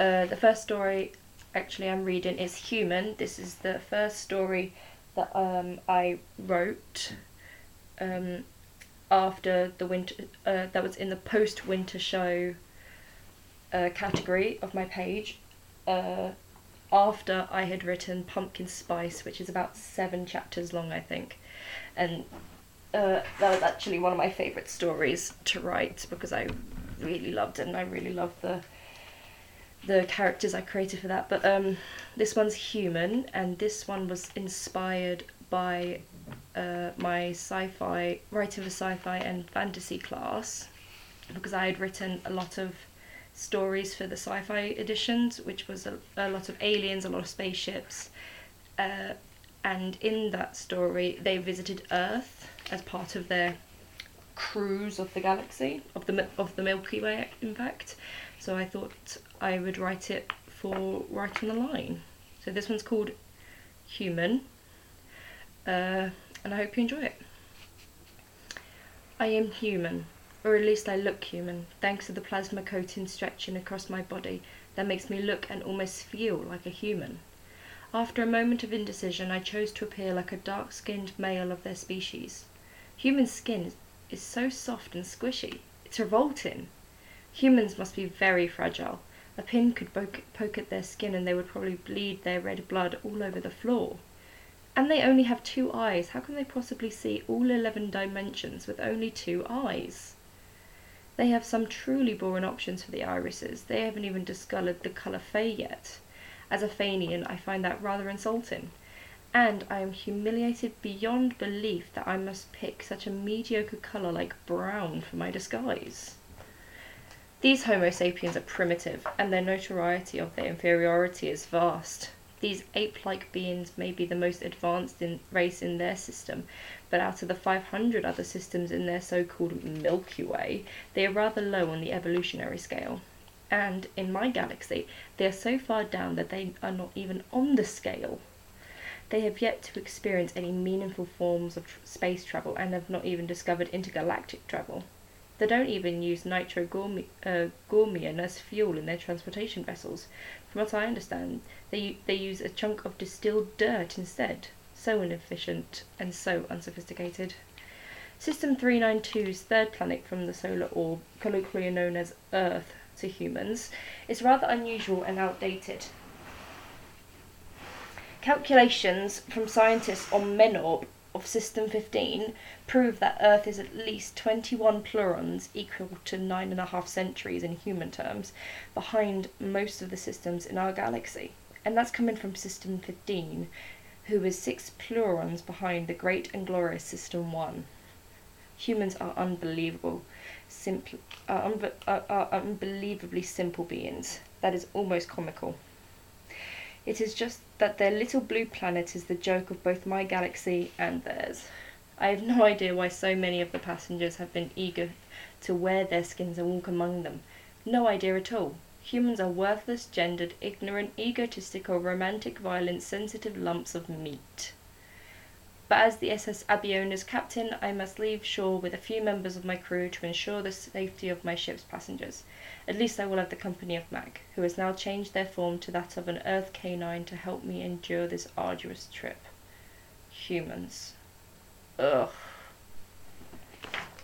Uh, the first story, actually, I'm reading is Human. This is the first story that um, I wrote um, after the winter. Uh, that was in the post-winter show uh, category of my page. Uh, after I had written Pumpkin Spice, which is about seven chapters long, I think, and uh, that was actually one of my favourite stories to write because I really loved it and I really loved the the characters I created for that. But um, this one's human, and this one was inspired by uh, my sci-fi writing for sci-fi and fantasy class because I had written a lot of stories for the sci-fi editions, which was a, a lot of aliens, a lot of spaceships, uh, and in that story they visited Earth as part of their cruise of the galaxy of the of the Milky Way, in fact. So I thought I would write it for writing the Line. So this one's called Human, uh, and I hope you enjoy it. I am human, or at least I look human, thanks to the plasma coating stretching across my body that makes me look and almost feel like a human. After a moment of indecision, I chose to appear like a dark skinned male of their species. Human skin is so soft and squishy, it's revolting. Humans must be very fragile. A pin could poke, poke at their skin and they would probably bleed their red blood all over the floor. And they only have two eyes. How can they possibly see all 11 dimensions with only two eyes? They have some truly boring options for the irises. They haven't even discoloured the colour Fey yet. As a Fenian, I find that rather insulting. And I am humiliated beyond belief that I must pick such a mediocre colour like brown for my disguise. These Homo sapiens are primitive, and their notoriety of their inferiority is vast. These ape like beings may be the most advanced in race in their system, but out of the 500 other systems in their so called Milky Way, they are rather low on the evolutionary scale. And in my galaxy, they are so far down that they are not even on the scale. They have yet to experience any meaningful forms of tr- space travel and have not even discovered intergalactic travel. They don't even use nitrogormium uh, as fuel in their transportation vessels. From what I understand, they, they use a chunk of distilled dirt instead. So inefficient and so unsophisticated. System 392's third planet from the solar orb, colloquially known as Earth to humans, is rather unusual and outdated. Calculations from scientists on Menorb of System 15 prove that Earth is at least 21 plurons, equal to nine and a half centuries in human terms, behind most of the systems in our galaxy. And that's coming from System 15, who is six plurons behind the great and glorious System 1. Humans are unbelievable, simple, are, unbe- are, are unbelievably simple beings. That is almost comical. It is just that their little blue planet is the joke of both my galaxy and theirs. I have no idea why so many of the passengers have been eager to wear their skins and walk among them. No idea at all. Humans are worthless, gendered, ignorant, egotistical, romantic, violent, sensitive lumps of meat. But as the SS Abiona's captain, I must leave shore with a few members of my crew to ensure the safety of my ship's passengers. At least I will have the company of Mac, who has now changed their form to that of an Earth canine to help me endure this arduous trip. Humans. Ugh.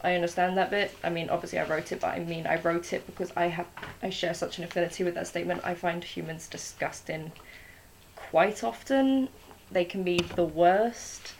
I understand that bit. I mean, obviously I wrote it, but I mean I wrote it because I have I share such an affinity with that statement. I find humans disgusting quite often. They can be the worst.